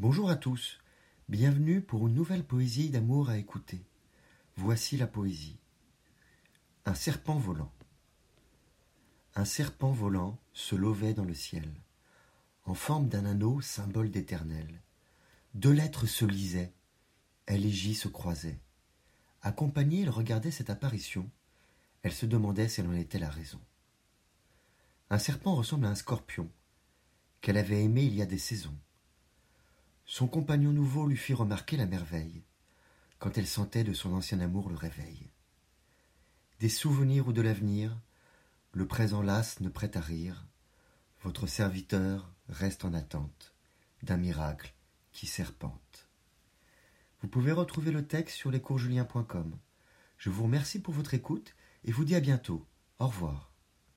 Bonjour à tous, bienvenue pour une nouvelle poésie d'amour à écouter. Voici la poésie. Un serpent volant. Un serpent volant se levait dans le ciel, en forme d'un anneau, symbole d'éternel. Deux lettres se lisaient, elle et J se croisaient. Accompagnée, elle regardait cette apparition. Elle se demandait si elle en était la raison. Un serpent ressemble à un scorpion, qu'elle avait aimé il y a des saisons. Son compagnon nouveau lui fit remarquer la merveille, quand elle sentait de son ancien amour le réveil. Des souvenirs ou de l'avenir, le présent las ne prête à rire, votre serviteur reste en attente d'un miracle qui serpente. Vous pouvez retrouver le texte sur lescoursjulien.com. Je vous remercie pour votre écoute et vous dis à bientôt. Au revoir.